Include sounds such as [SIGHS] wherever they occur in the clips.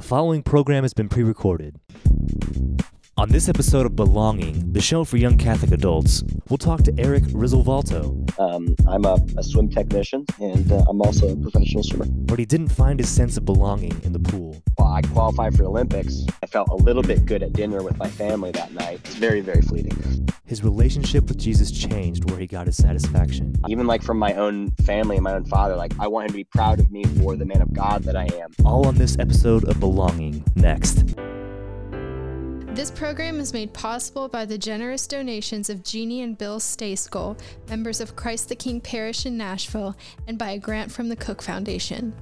The following program has been pre recorded. On this episode of Belonging, the show for young Catholic adults, we'll talk to Eric Rizzovalto. Um, I'm a, a, swim technician and uh, I'm also a professional swimmer. But he didn't find his sense of belonging in the pool. Well, I qualified for the Olympics. I felt a little bit good at dinner with my family that night. It's very, very fleeting. His relationship with Jesus changed where he got his satisfaction. Even like from my own family and my own father, like I want him to be proud of me for the man of God that I am. All on this episode of Belonging next. This program is made possible by the generous donations of Jeannie and Bill Stayskull, members of Christ the King Parish in Nashville, and by a grant from the Cook Foundation.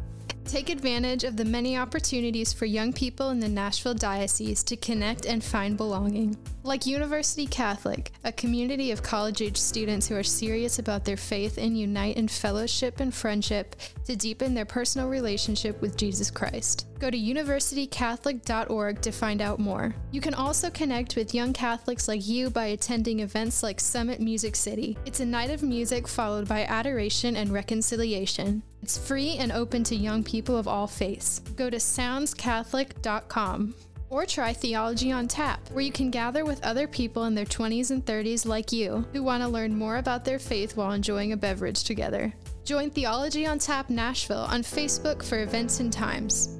Take advantage of the many opportunities for young people in the Nashville Diocese to connect and find belonging. Like University Catholic, a community of college age students who are serious about their faith and unite in fellowship and friendship to deepen their personal relationship with Jesus Christ. Go to universitycatholic.org to find out more. You can also connect with young Catholics like you by attending events like Summit Music City. It's a night of music followed by adoration and reconciliation. It's free and open to young people of all faiths. Go to soundscatholic.com. Or try Theology on Tap, where you can gather with other people in their 20s and 30s like you who want to learn more about their faith while enjoying a beverage together. Join Theology on Tap Nashville on Facebook for events and times.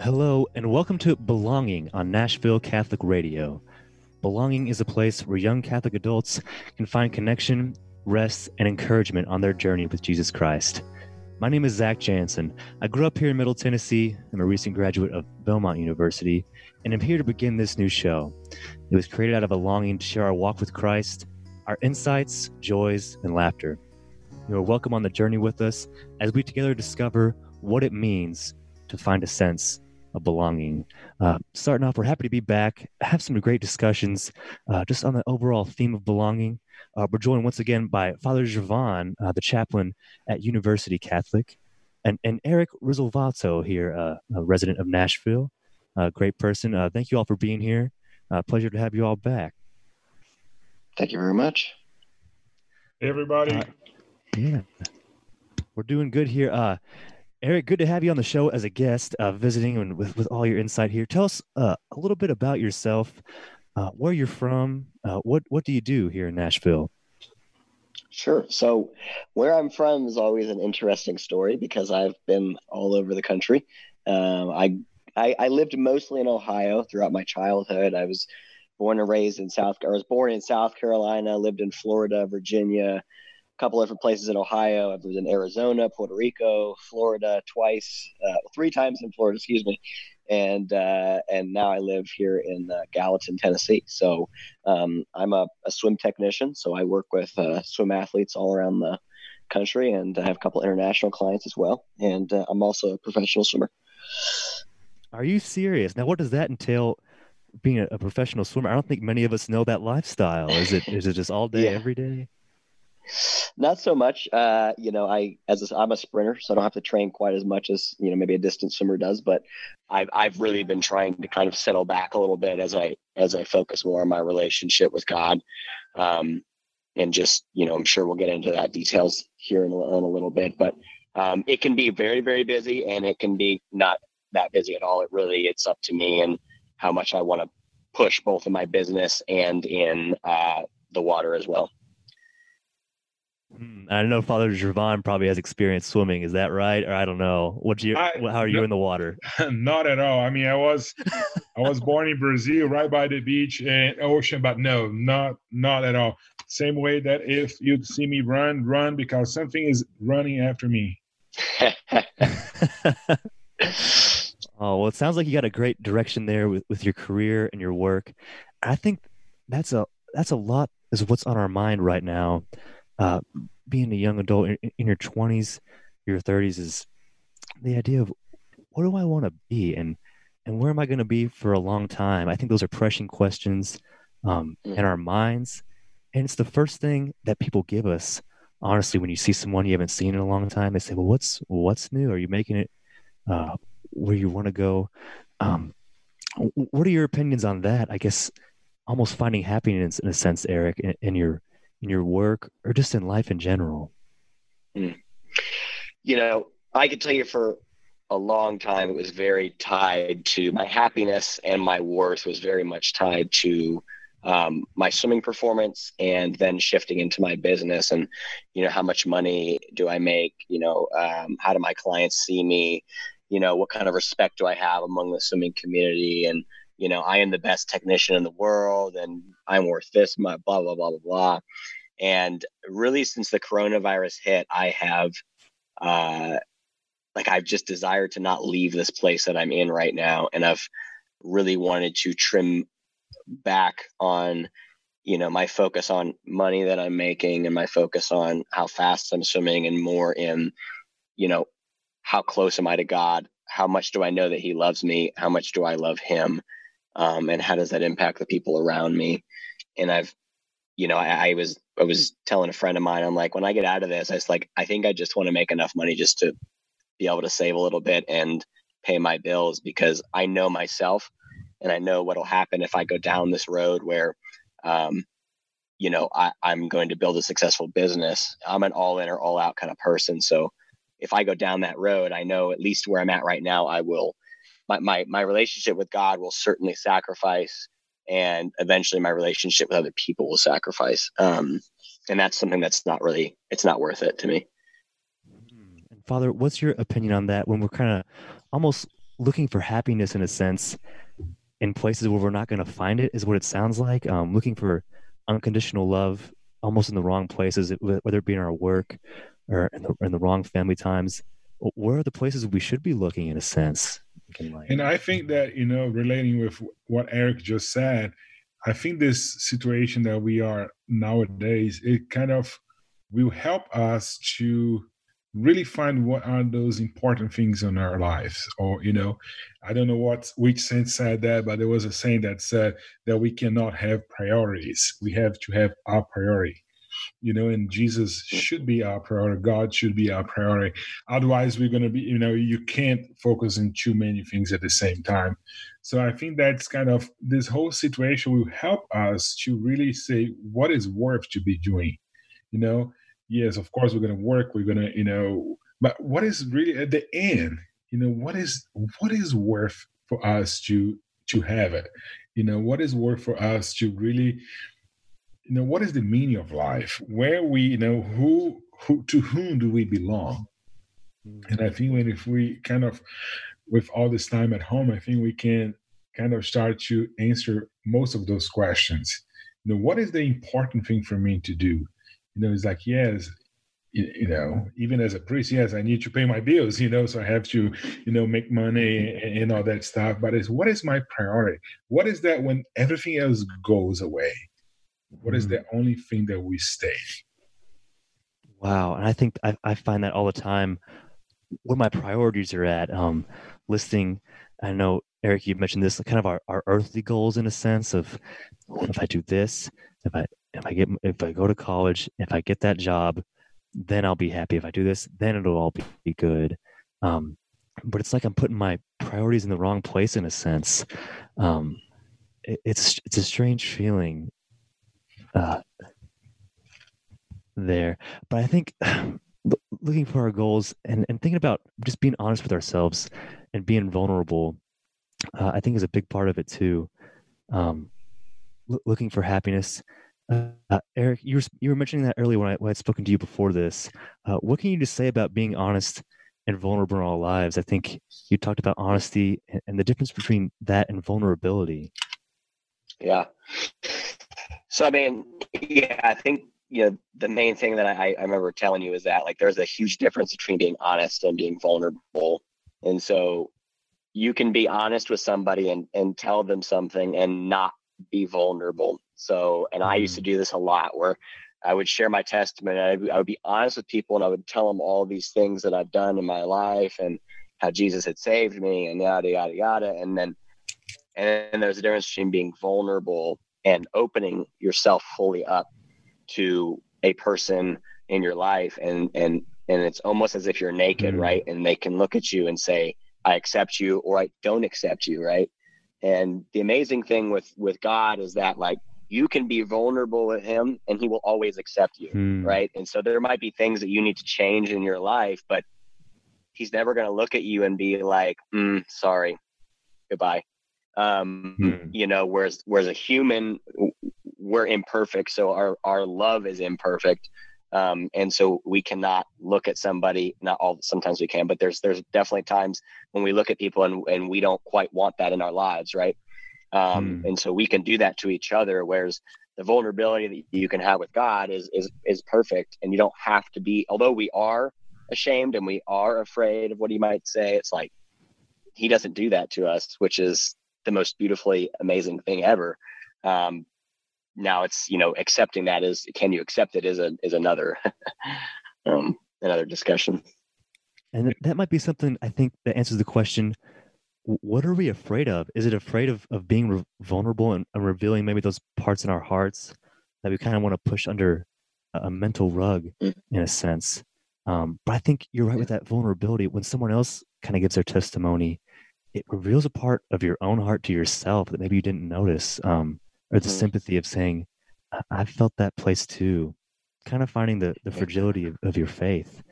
Hello, and welcome to Belonging on Nashville Catholic Radio. Belonging is a place where young Catholic adults can find connection rest, and encouragement on their journey with Jesus Christ. My name is Zach Jansen. I grew up here in Middle Tennessee. I'm a recent graduate of Belmont University, and I'm here to begin this new show. It was created out of a longing to share our walk with Christ, our insights, joys, and laughter. You are welcome on the journey with us as we together discover what it means to find a sense of belonging. Uh, starting off, we're happy to be back, have some great discussions uh, just on the overall theme of belonging. Uh, we're joined once again by Father Gervan, uh, the chaplain at University Catholic, and, and Eric Rizzovalto here, uh, a resident of Nashville. A great person. Uh, thank you all for being here. Uh, pleasure to have you all back. Thank you very much. Hey, everybody. Uh, yeah. We're doing good here. Eric, good to have you on the show as a guest, visiting and with, with all your insight here. Tell us a little bit about yourself, uh, where you're from, uh, what what do you do here in Nashville? Sure. So, where I'm from is always an interesting story because I've been all over the country. Um, I, I, I lived mostly in Ohio throughout my childhood. I was born and raised in South. I was born in South Carolina. Lived in Florida, Virginia, a couple different places in Ohio. I've lived in Arizona, Puerto Rico, Florida twice, uh, three times in Florida. Excuse me, and uh, and now I live here in uh, Gallatin, Tennessee. So um, I'm a, a, swim technician, so I work with uh, swim athletes all around the country, and I have a couple international clients as well. And uh, I'm also a professional swimmer. Are you serious? Now, what does that entail? Being a, a professional swimmer, I don't think many of us know that lifestyle. Is it? Is it just all day, yeah. every day? [SIGHS] Not so much. Uh, you know, I as a, I'm a sprinter, so I don't have to train quite as much as you know maybe a distance swimmer does. But I've I've really been trying to kind of settle back a little bit as I as I focus more on my relationship with God, um, and just you know I'm sure we'll get into that details here in a, in a little bit. But um, it can be very very busy, and it can be not that busy at all. It really it's up to me and how much I want to push both in my business and in uh, the water as well. Hmm, I know Father Gervan probably has experience swimming. Is that right? Or I don't know. What you? I, how are you no, in the water? [LAUGHS] Not at all. I mean, I was, I was born in Brazil, right by the beach and ocean, but no, not not at all. Same way that if you'd see me run, run because something is running after me. [LAUGHS] oh well, it sounds like you got a great direction there with, with your career and your work. I think that's a that's a lot is what's on our mind right now uh, being a young adult in, in your 20s, your 30s is the idea of what do I want to be and and where am I going to be for a long time? I think those are pressing questions um, in mm. our minds, and it's the first thing that people give us. Honestly, when you see someone you haven't seen in a long time, they say, "Well, what's what's new? Are you making it uh, where you want to go?" Um, what are your opinions on that? I guess almost finding happiness in a sense, Eric, in, in your in your work or just in life in general? Mm. You know, I could tell you for a long time, it was very tied to my happiness and my worth was very much tied to um, my swimming performance and then shifting into my business and you know how much money do i make you know um, how do my clients see me you know what kind of respect do i have among the swimming community and you know i am the best technician in the world and i'm worth this my blah blah blah blah blah. And really since the coronavirus hit i have uh like i've just desired to not leave this place that i'm in right now and i've really wanted to trim back on you know my focus on money that i'm making and my focus on how fast i'm swimming and more in you know how close am i to god? How much do i know that he loves me? How much do i love him? Um, and how does that impact the people around me and i've you know I, I was i was telling a friend of mine i'm like when i get out of this i was like i think i just want to make enough money just to be able to save a little bit and pay my bills because i know myself and I know what'll happen if I go down this road where, um, you know, I, I'm going to build a successful business. I'm an all in or all out kind of person. So if I go down that road, I know at least where I'm at right now, I will, my, my, my relationship with God will certainly sacrifice and eventually my relationship with other people will sacrifice. Um, and that's something that's not really, it's not worth it to me. Father, what's your opinion on that when we're kind of almost looking for happiness in a sense in places where we're not going to find it is what it sounds like um, looking for unconditional love almost in the wrong places whether it be in our work or in the, in the wrong family times where are the places we should be looking in a sense and i think that you know relating with what eric just said i think this situation that we are nowadays it kind of will help us to really find what are those important things in our lives. Or you know i don't know what which saint said that but there was a saying that said that we cannot have priorities. We have to have our priority you know and jesus should be our priority god should be our priority otherwise we're going to be you know you can't focus on too many things at the same time so i think that's kind of this whole situation will help us to really say what is worth to be doing you know yes, of course we're going to work. We're going to, you know, but what is really at the end? You know, what is what is worth for us to to have it? You know, what is worth for us to really, you know, what is the meaning of life? Where we, you know, who who to whom do we belong? Mm. And I think when if we kind of with all this time at home, I think we can kind of start to answer most of those questions. You know, what is the important thing for me to do? you know, it's like, yes, you, you, know, even as a priest, yes, I need to pay my bills, you know, so I have to, you know, make money and, and all that stuff. But it's what is my priority? What is that when everything else goes away? What is mm. the only thing that we stay? Wow. And I think I, I find that all the time where my priorities are at. Um, listing, I know, Eric, you mentioned this, kind of our, our earthly goals in a sense of if I do this, if I if I get if I go to college, if I get that job, then I'll be happy. If I do this, then it'll all be good. Um, but it's like I'm putting my priorities in the wrong place in a sense. Um, it, it's it's a strange feeling uh, there, but I think [SIGHS] looking for our goals and, and thinking about just being honest with ourselves and being vulnerable, uh, I think is a big part of it too. Um, looking for happiness uh, Eric, you were you were mentioning that earlier when I, when I would spoken to you before this. Uh, what can you just say about being honest and vulnerable in our lives? I think you talked about honesty and, and the difference between that and vulnerability. Yeah. So I mean, yeah, I think you know the main thing that I, I remember telling you is that like there's a huge difference between being honest and being vulnerable, and so you can be honest with somebody and and tell them something and not be vulnerable so, and I used to mm. do this a lot where I would share my testimony. I would, I would be honest with people and I would tell them all these things that I've done in my life and how Jesus had saved me and yada, yada, yada. And then, and then there's a difference between being vulnerable and opening yourself fully up to a person in your life. And, and, and it's almost as if you're naked, mm-hmm. right? And they can look at you and say, I accept you or I don't accept you, right? And the amazing thing with with God is that like you can be vulnerable with him and he will always accept you hmm. right and so there might be things that you need to change in your life but he's never going to look at you and be like, mm, sorry, goodbye. Um, mm. You know, whereas whereas a human, we're imperfect, so our our love is imperfect, um, and so we cannot look at somebody. Not all. Sometimes we can, but there's there's definitely times when we look at people and and we don't quite want that in our lives, right? Um, mm. And so we can do that to each other. Whereas the vulnerability that you can have with God is is is perfect, and you don't have to be. Although we are ashamed and we are afraid of what He might say, it's like He doesn't do that to us, which is the most beautifully amazing thing ever. Um, now it's you know accepting that is can you accept it is a is another [LAUGHS] um, another discussion. And that might be something I think that answers the question what are we afraid of? Is it afraid of, of being re- vulnerable and, and, revealing maybe those parts in our hearts that we kind of want to push under a, a mental rug mm. in a sense? Um, but I think you're right with that vulnerability. When someone else kind of gives their testimony, it reveals a part of your own heart to yourself that maybe you didn't notice, um, or the mm. sympathy of saying, I-, I felt that place too." Kind of finding the the fragility of, of your faith.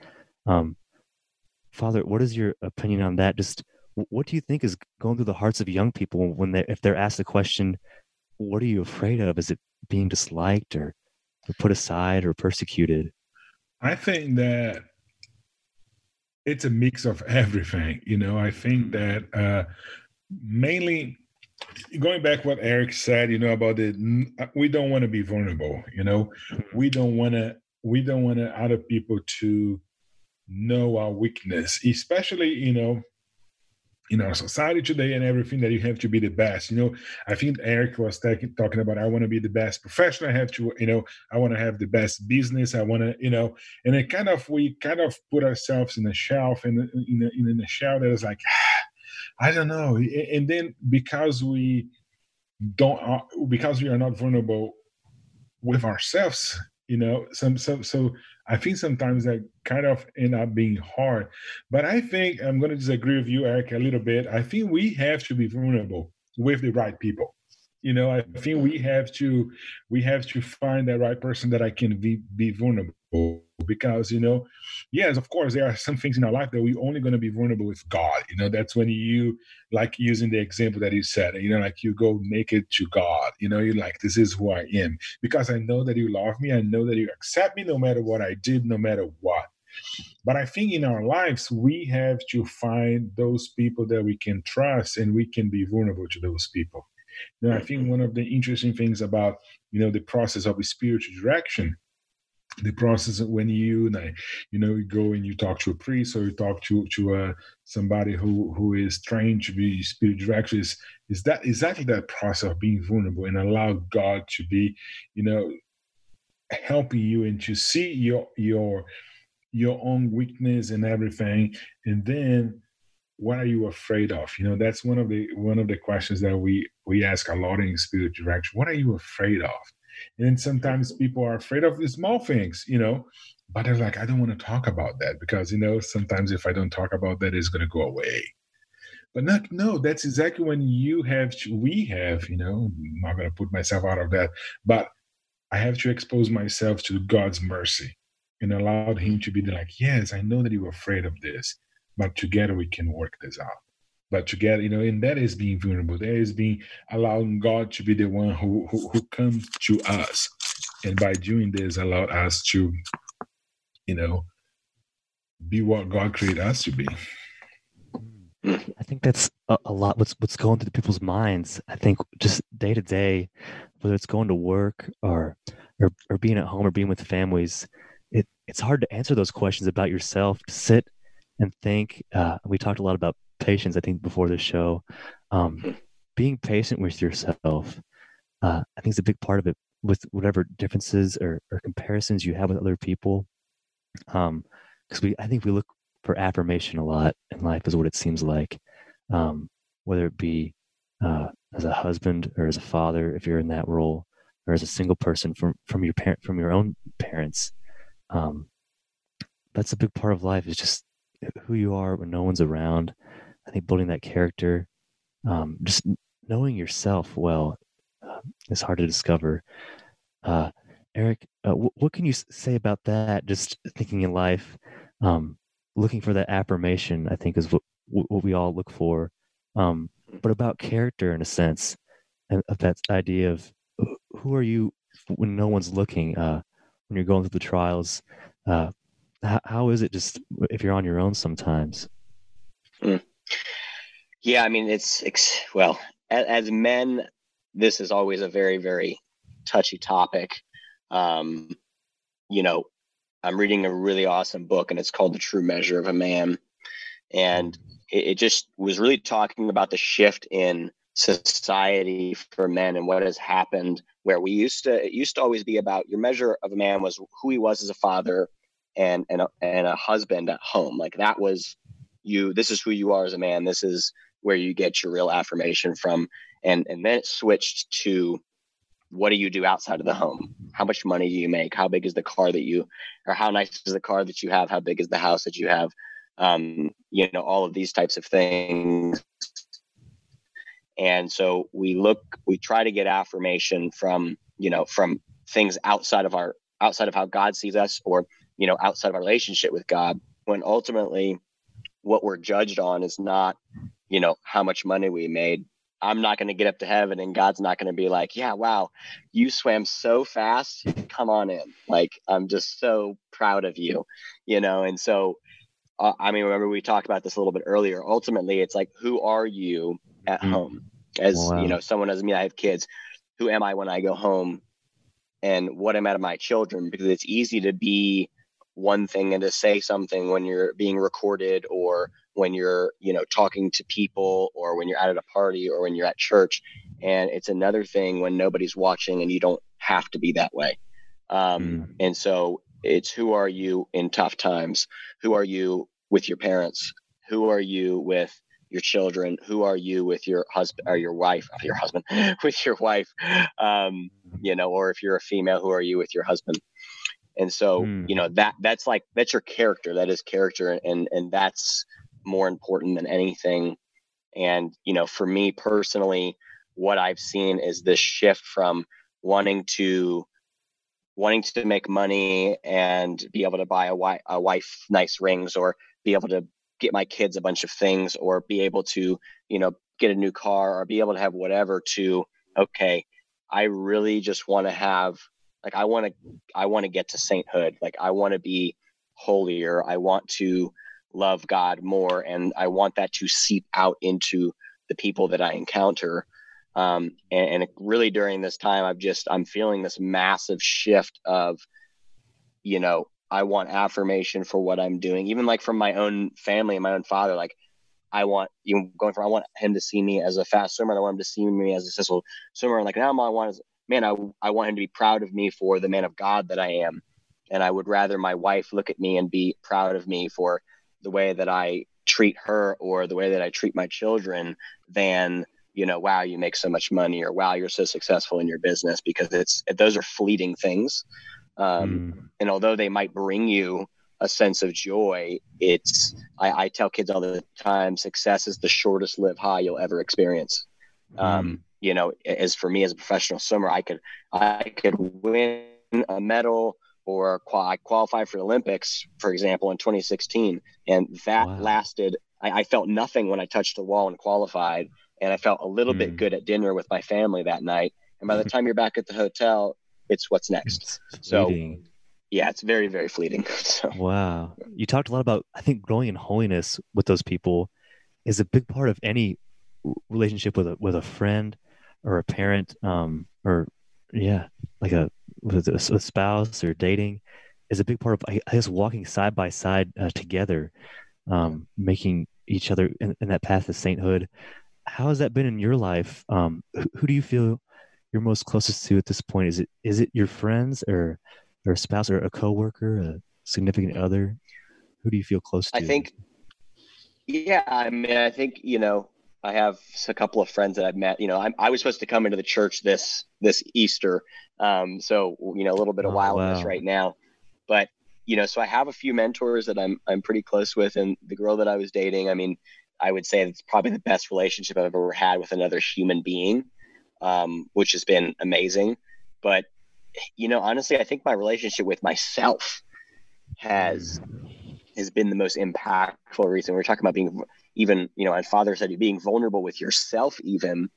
Um, Father, what is your opinion on that? Just what do you think is going through the hearts of young people when they if they're asked the question what are you afraid of is it being disliked or, or put aside or persecuted i think that it's a mix of everything you know? I think that uh mainly going back what eric said you know about the uh, we don't want to be vulnerable you know? Mm-hmm. we don't want to we don't want other people to know our weakness especially you know in our society today and everything that you have to be the best. You know i think eric was talking about i want to be the best professional. I have to you know i want to have the best business. I want to you know and it kind of we kind of put ourselves in a shelf and in a, in a shelf that is like [SIGHS] i don't know. And then because we don't uh, because we are not vulnerable with ourselves you know some so so I think sometimes that kind of end up being hard. But I think I'm going to disagree with you, Eric, a little bit. I think we have to be vulnerable with the right people. You know, I think we have to we have to find the right person that I can be be vulnerable because you know yes of course there are some things in our life that we're only going to be vulnerable with god you know that's when you like using the example that you said you know like you go naked to god you know you're like this is who i am because i know that you love me i know that you accept me no matter what i did no matter what. But i think in our lives we have to find those people that we can trust and we can be vulnerable to those people know i think one of the interesting things about you know the process of spiritual direction the process when you you know you go and you talk to a priest or you talk to to uh, somebody who who is trained to be spiritual director is is that exactly that process of being vulnerable and allow god to be you know helping you and to see your your your own weakness and everything. And then what are you afraid of? You know that's one of the one of the questions that we we ask a lot in spiritual direction what are you afraid of? And sometimes mm-hmm. people are afraid of the small things, you know, but they're like, I don't want to talk about that because, you know, sometimes if I don't talk about that, it's going to go away. But not, no, that's exactly when you have, to, we have, you know, I'm not going to put myself out of that, but I have to expose myself to God's mercy and allow Him to be like, yes, I know that you're afraid of this, but together we can work this out but together, you know, and that is being vulnerable. That is being allowing God to be the one who, who, who comes to us. And by doing this, allow us to, you know, be what God created us to be. I think that's a, a, lot what's what's going through people's minds. I think just day to day, whether it's going to work or or, or being at home or being with families, it, it's hard to answer those questions about yourself. To sit and think. Uh, we talked a lot about patience, I think, before the show. Um, mm-hmm. being patient with yourself, uh, I think is a big part of it with whatever differences or, or comparisons you have with other people. Um, because we, I think we look for affirmation a lot in life, is what it seems like. Um, whether it be uh, as a husband or as a father, if you're in that role, or as a single person from from your parent from your own parents. Um, that's a big part of life. Is just who you are when no one's around, I think building that character, um, just knowing yourself well, uh, is hard to discover. Uh, Eric, uh, w- what can you say about that? Just thinking in life, um, looking for that affirmation, I think, is what what we all look for. Um, but about character, in a sense, and of that idea of who are you when no one's looking, uh, when you're going through the trials. How, how is it just if you're on your own sometimes? Mm. Yeah, I mean, it's, it's well, as, as, men, this is always a very, very touchy topic. Um, you know, I'm reading a really awesome book, and it's called The True Measure of a Man, and it, it just was really talking about the shift in society for men and what has happened where we used to it used to always be about your measure of a man was who he was as a father and and a, and a husband at home. Like that was you this is who you are as a man. This is where you get your real affirmation from. And and then it switched to what do you do outside of the home? How much money do you make? How big is the car that you or how nice is the car that you have? How big is the house that you have? Um, you know all of these types of things. And so we look we try to get affirmation from you know from things outside of our outside of how god sees us or you know outside of our relationship with god when ultimately what we're judged on is not you know how much money we made. I'm not going to get up to heaven and god's not going to be like yeah wow you swam so fast. Come on in. Like i'm just so proud of you you know? And so uh, i mean remember we talked about this a little bit earlier. Ultimately it's like who are you at mm-hmm. home? As wow. you know someone as me i have kids. Who am i when i go home? And what am I to my children? Because it's easy to be one thing and to say something when you're being recorded or when you're you know talking to people or when you're out at a party or when you're at church. And it's another thing when nobody's watching and you don't have to be that way. Um, mm. and so it's who are you in tough times? Who are you with your parents? Who are you with your children? Who are you with your husband or your wife your husband [LAUGHS] with your wife? Um, you know or if you're a female who are you with your husband and so mm. you know that that's like that's your character that is character and and that's more important than anything and you know for me personally what i've seen is this shift from wanting to wanting to make money and be able to buy a a wife nice rings or be able to get my kids a bunch of things or be able to you know get a new car or be able to have whatever to okay i really just want to have like i want to i want to get to sainthood like i want to be holier i want to love god more and i want that to seep out into the people that i encounter um, and, and really during this time i've just i'm feeling this massive shift of you know I want affirmation for what I'm doing, even like from my own family and my own father. Like, I want you know, going from I want him to see me as a fast swimmer. I want him to see me as a successful swimmer. And like now, all I want is man, I I want him to be proud of me for the man of God that I am, and I would rather my wife look at me and be proud of me for the way that I treat her or the way that I treat my children than you know wow you make so much money or wow you're so successful in your business because it's those are fleeting things um, mm. And although they might bring you a sense of joy, it's I, I, tell kids all the time, success is the shortest live high you'll ever experience. Mm. Um, you know, as for me as a professional swimmer, I could I could win a medal or qual- qualify for the Olympics, for example, in 2016, and that wow. lasted. I, I, felt nothing when I touched the wall and qualified, and I felt a little mm. bit good at dinner with my family that night. And by the [LAUGHS] time you're back at the hotel, it's what's next. It's so yeah, it's very, very fleeting. [LAUGHS] So. Wow. You talked a lot about, I think growing in holiness with those people is a big part of any relationship with a, with a friend or a parent, um, or yeah, like a, with a, a spouse or dating is a big part of, I guess, walking side by side uh, together, um, making each other in, in, that path of sainthood. How has that been in your life? Um, who, who do you feel you're most closest to at this point? Is it is it your friends or or a spouse or a coworker, a significant other? Who do you feel close to? I think, yeah, I mean, I think you know, I have a couple of friends that I've met. You know, I'm, i was supposed to come into the church this this Easter, um, so you know, a little bit of oh, wildness wow. right now, but you know, so I have a few mentors that I'm I'm pretty close with, and the girl that I was dating, I mean, I would say it's probably the best relationship I've ever had with another human being um, which has been amazing. But you know, honestly, I think my relationship with myself has has been the most impactful reason. We are talking about being even, you know, and Father said being vulnerable with yourself, even.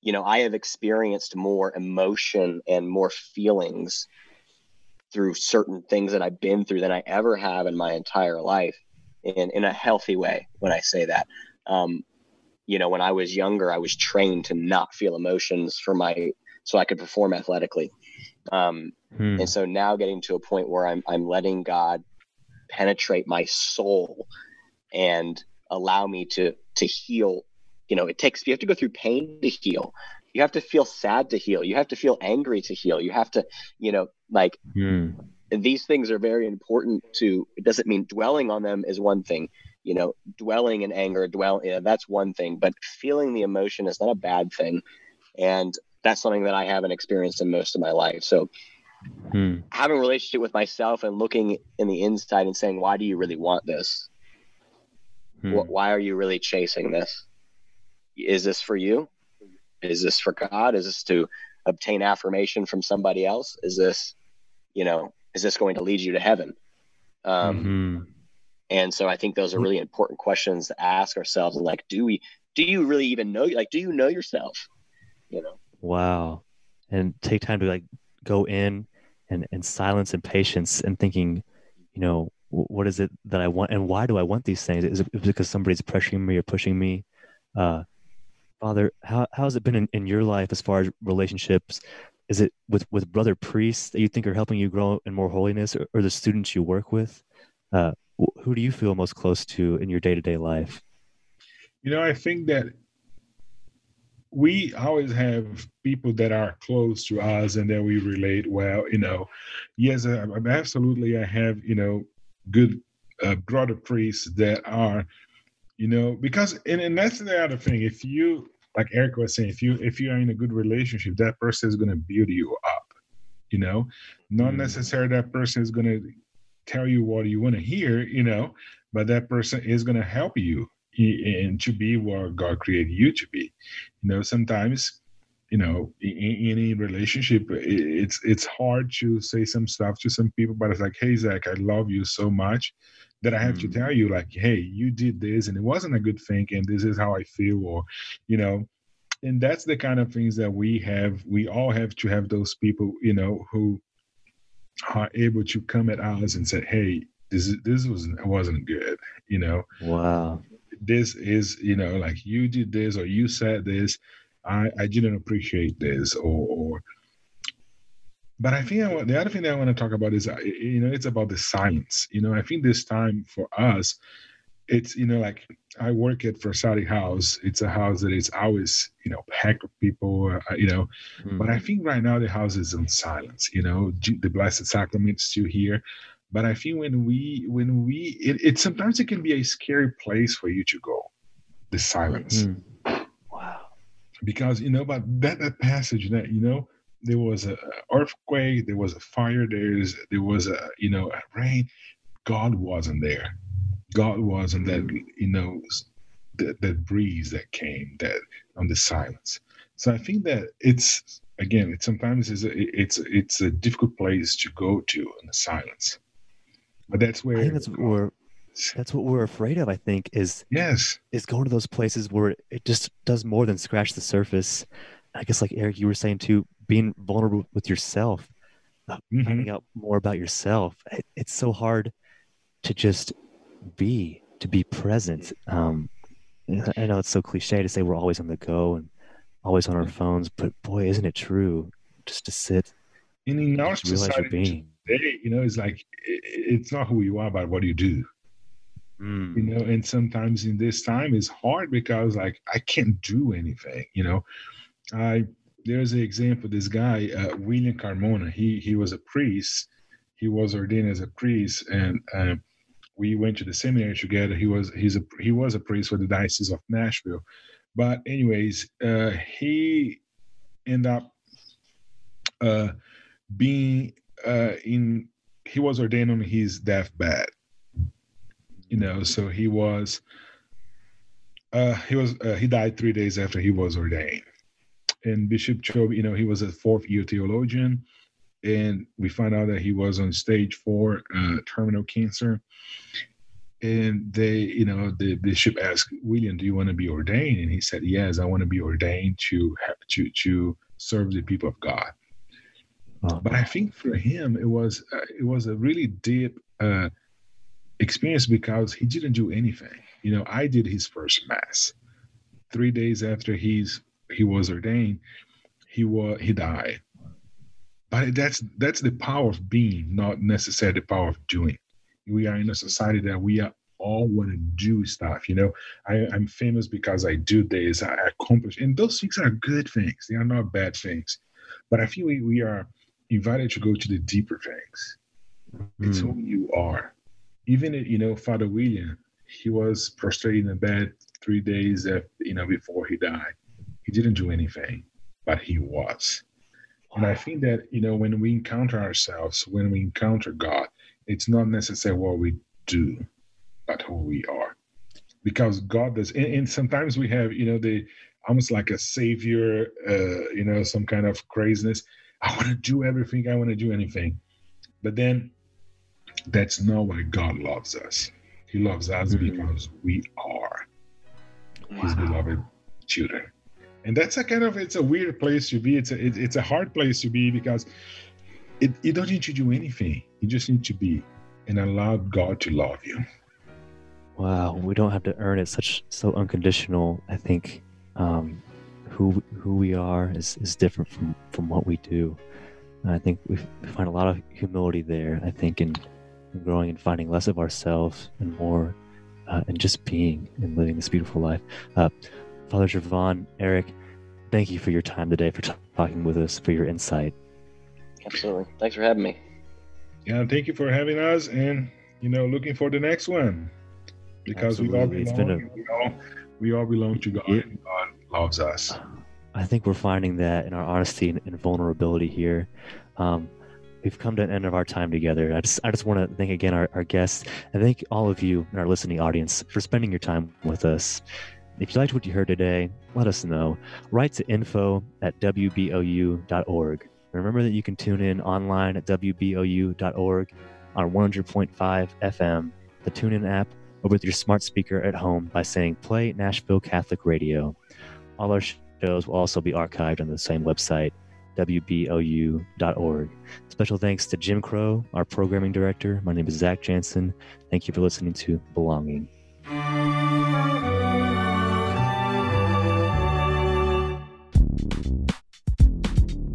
You know, I have experienced more emotion and more feelings through certain things that I've been through than I ever have in my entire life, in in a healthy way. When I say that, um, you know, when I was younger, I was trained to not feel emotions for my so I could perform athletically. Um, hmm. And so now getting to a point where I'm I'm letting God penetrate my soul and allow me to to heal. You know, it takes you have to go through pain to heal. You have to feel sad to heal. You have to feel angry to heal. You have to, you know, like hmm. these things are very important to it doesn't mean dwelling on them is one thing you know dwelling in anger dwell you know, that's one thing but feeling the emotion is not a bad thing and that's something that i haven't experienced in most of my life so hmm. having a relationship with myself and looking in the inside and saying why do you really want this? Hmm. why are you really chasing this? Is this for you? Is this for god? Is this to obtain affirmation from somebody else? Is this you know is this going to lead you to heaven? Um, mm-hmm. and so i think those are really important questions to ask ourselves like do we do you really even know like do you know yourself? You know? Wow. And take time to like go in and and silence and patience and thinking you know what is it that i want and why do i want these things? Is it because somebody's pressuring me or pushing me? Uh father how, how has it been in, in your life as far as relationships? Is it with with brother priests that you think are helping you grow in more holiness or, or the students you work with? Uh, who do you feel most close to in your day-to-day life? You know i think that we always have people that are close to us and that we relate well you know yes uh, absolutely i have you know good uh, brother priests that are you know because and, and that's the other thing if you like eric was saying if you if you are in a good relationship that person is going to build you up you know not mm. necessarily that person is going to tell you what you want to hear you know but that person is going to help you and to be what god created you to be you know sometimes you know in, any relationship it's it's hard to say some stuff to some people but it's like hey zach i love you so much that I have mm. to tell you, like, hey, you did this and it wasn't a good thing, and this is how I feel, or, you know, and that's the kind of things that we have. We all have to have those people, you know, who are able to come at us and say, hey, this is this was wasn't good, you know. Wow. This is, you know, like you did this or you said this. I, I didn't appreciate this or, or but I think I the other thing that I want to talk about is, you know, it's about the silence. You know, I think this time for us, it's, you know, like I work at Frassati House. It's a house that is always, you know, packed with people, uh, you know. Mm-hmm. But I think right now the house is in silence. You know, the Blessed Sacrament is still here. But I think when we, when we, it, it sometimes it can be a scary place for you to go, the silence. Mm-hmm. Wow. Because, you know, but that, that passage that, you know, there was a earthquake, there was a fire, there's there was a you know a rain. God wasn't there. God wasn't that you know that, that breeze that came that on the silence. So I think that it's again, it sometimes is a, it's it's a difficult place to go to in the silence. But that's where I think that's what we're that's what we're afraid of. I think is yes is going to those places where it just does more than scratch the surface. I guess like Eric, you were saying too, being vulnerable with yourself, uh, mm-hmm. finding out more about yourself. It, it's so hard to just be, to be present. Um, I know it's so cliche to say we're always on the go and always on our phones, but boy, isn't it true? Just to sit and in our society today, you know, it's like it's not who you are, but what you do. Mm. You know, and sometimes in this time it's hard because like I can't do anything. You know, I there's an example. This guy, uh, William Carmona, he he was a priest. He was ordained as a priest, and uh, we went to the seminary together. He was he's a he was a priest for the diocese of Nashville. But anyways, uh, he ended up uh, being uh, in. He was ordained on his deathbed. You know, so he was. Uh, he was uh, he died three days after he was ordained and Bishop Choby, you know, he was a fourth year theologian. and we find out that he was on stage four uh, terminal cancer. And they, you know, the bishop asked William, "Do you want to be ordained?" And he said, "Yes, I want to be ordained to to to serve the people of God." Oh. But I think for him, it was uh, it was a really deep uh, experience because he didn't do anything. You know, I did his first mass. Three days after he's he was ordained, he was he died. But that's that's the power of being, not necessarily the power of doing. We are in a society that we are all want to do stuff. You know, I, I'm famous because I do this, I accomplish, and those things are good things. They are not bad things. But I feel we, we are invited to go to the deeper things. Mm. It's who hmm. you are. Even you know, Father William, he was prostrated in bed three days, after, you know, before he died. He didn't do anything, but he was. And I think that, you know, when we encounter ourselves, when we encounter God, it's not necessarily what we do, but who we are. Because God does, and, and sometimes we have, you know, the almost like a savior, uh, you know, some kind of craziness. I want to do everything, I want to do anything. But then that's not why God loves us. He loves us mm-hmm. because we are wow. his beloved children and that's a kind of it's a weird place to be it's a it, it's a hard place to be because it, you don't need to do anything you just need to be and allow god to love you wow we don't have to earn it such so unconditional i think um, who who we are is, is different from from what we do and i think we find a lot of humility there i think in, in growing and finding less of ourselves and more uh, and just being and living this beautiful life uh, Father Gervan, Eric, thank you for your time today, for t- talking with us, for your insight. Absolutely. Thanks for having me. Yeah, thank you for having us, and you know, looking for the next one because Absolutely. we all belong. A... We all we all belong to God, yeah. and God loves us. I think we're finding that in our honesty and, vulnerability here. Um, we've come to an end of our time together. I just I just want to thank again our, our guests and thank all of you in our listening audience for spending your time with us. If you liked what you heard today, let us know. Write to info at wbou.org. Remember that you can tune in online at wbou.org on 100.5 FM, the TuneIn app, or with your smart speaker at home by saying Play Nashville Catholic Radio. All our shows will also be archived on the same website, wbou.org. Special thanks to Jim Crow, our programming director. My name is Zach Jansen. Thank you for listening to Belonging.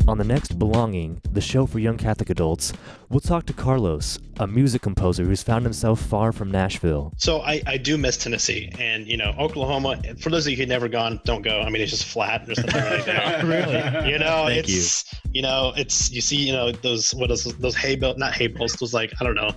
On the next Belonging, the show for young Catholic adults, we'll talk to Carlos, a music composer who's found himself far from Nashville. So I, I do miss Tennessee and, you know, Oklahoma. For those of you who've never gone, don't go. I mean, it's just flat. There's nothing really there. really? You know, Thank it's, you. you. know, it's, you see, you know, those, what is those hay bales, not hay bales, those like, I don't know,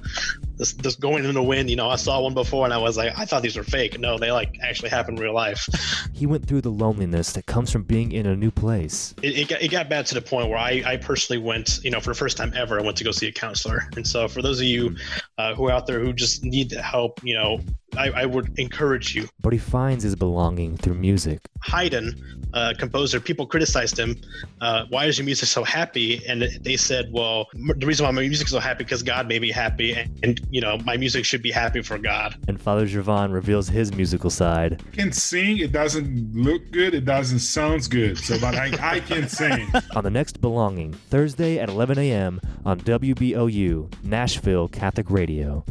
this, this going in the wind. You know, I saw one before and I was like, I thought these were fake. No, they like actually happen in real life. [LAUGHS] He went through the loneliness that comes from being in a new place. It, it, got, it got bad to the point where I, I personally went, you know, for the first time ever, I went to go see a counselor. And so for those of you uh, who are out there who just need the help, you know, I, I, would encourage you. But he finds his belonging through music. Haydn, uh, composer, people criticized him. Uh, why is your music so happy? And they said, well, the reason why my music is so happy because God made me happy, and, and, you know, my music should be happy for God. And Father Gervan reveals his musical side. I can sing. It doesn't look good. It doesn't sound good. So, but I, I can sing. [LAUGHS] on the next Belonging, Thursday at 11 a.m. on WBOU, Nashville Catholic Radio.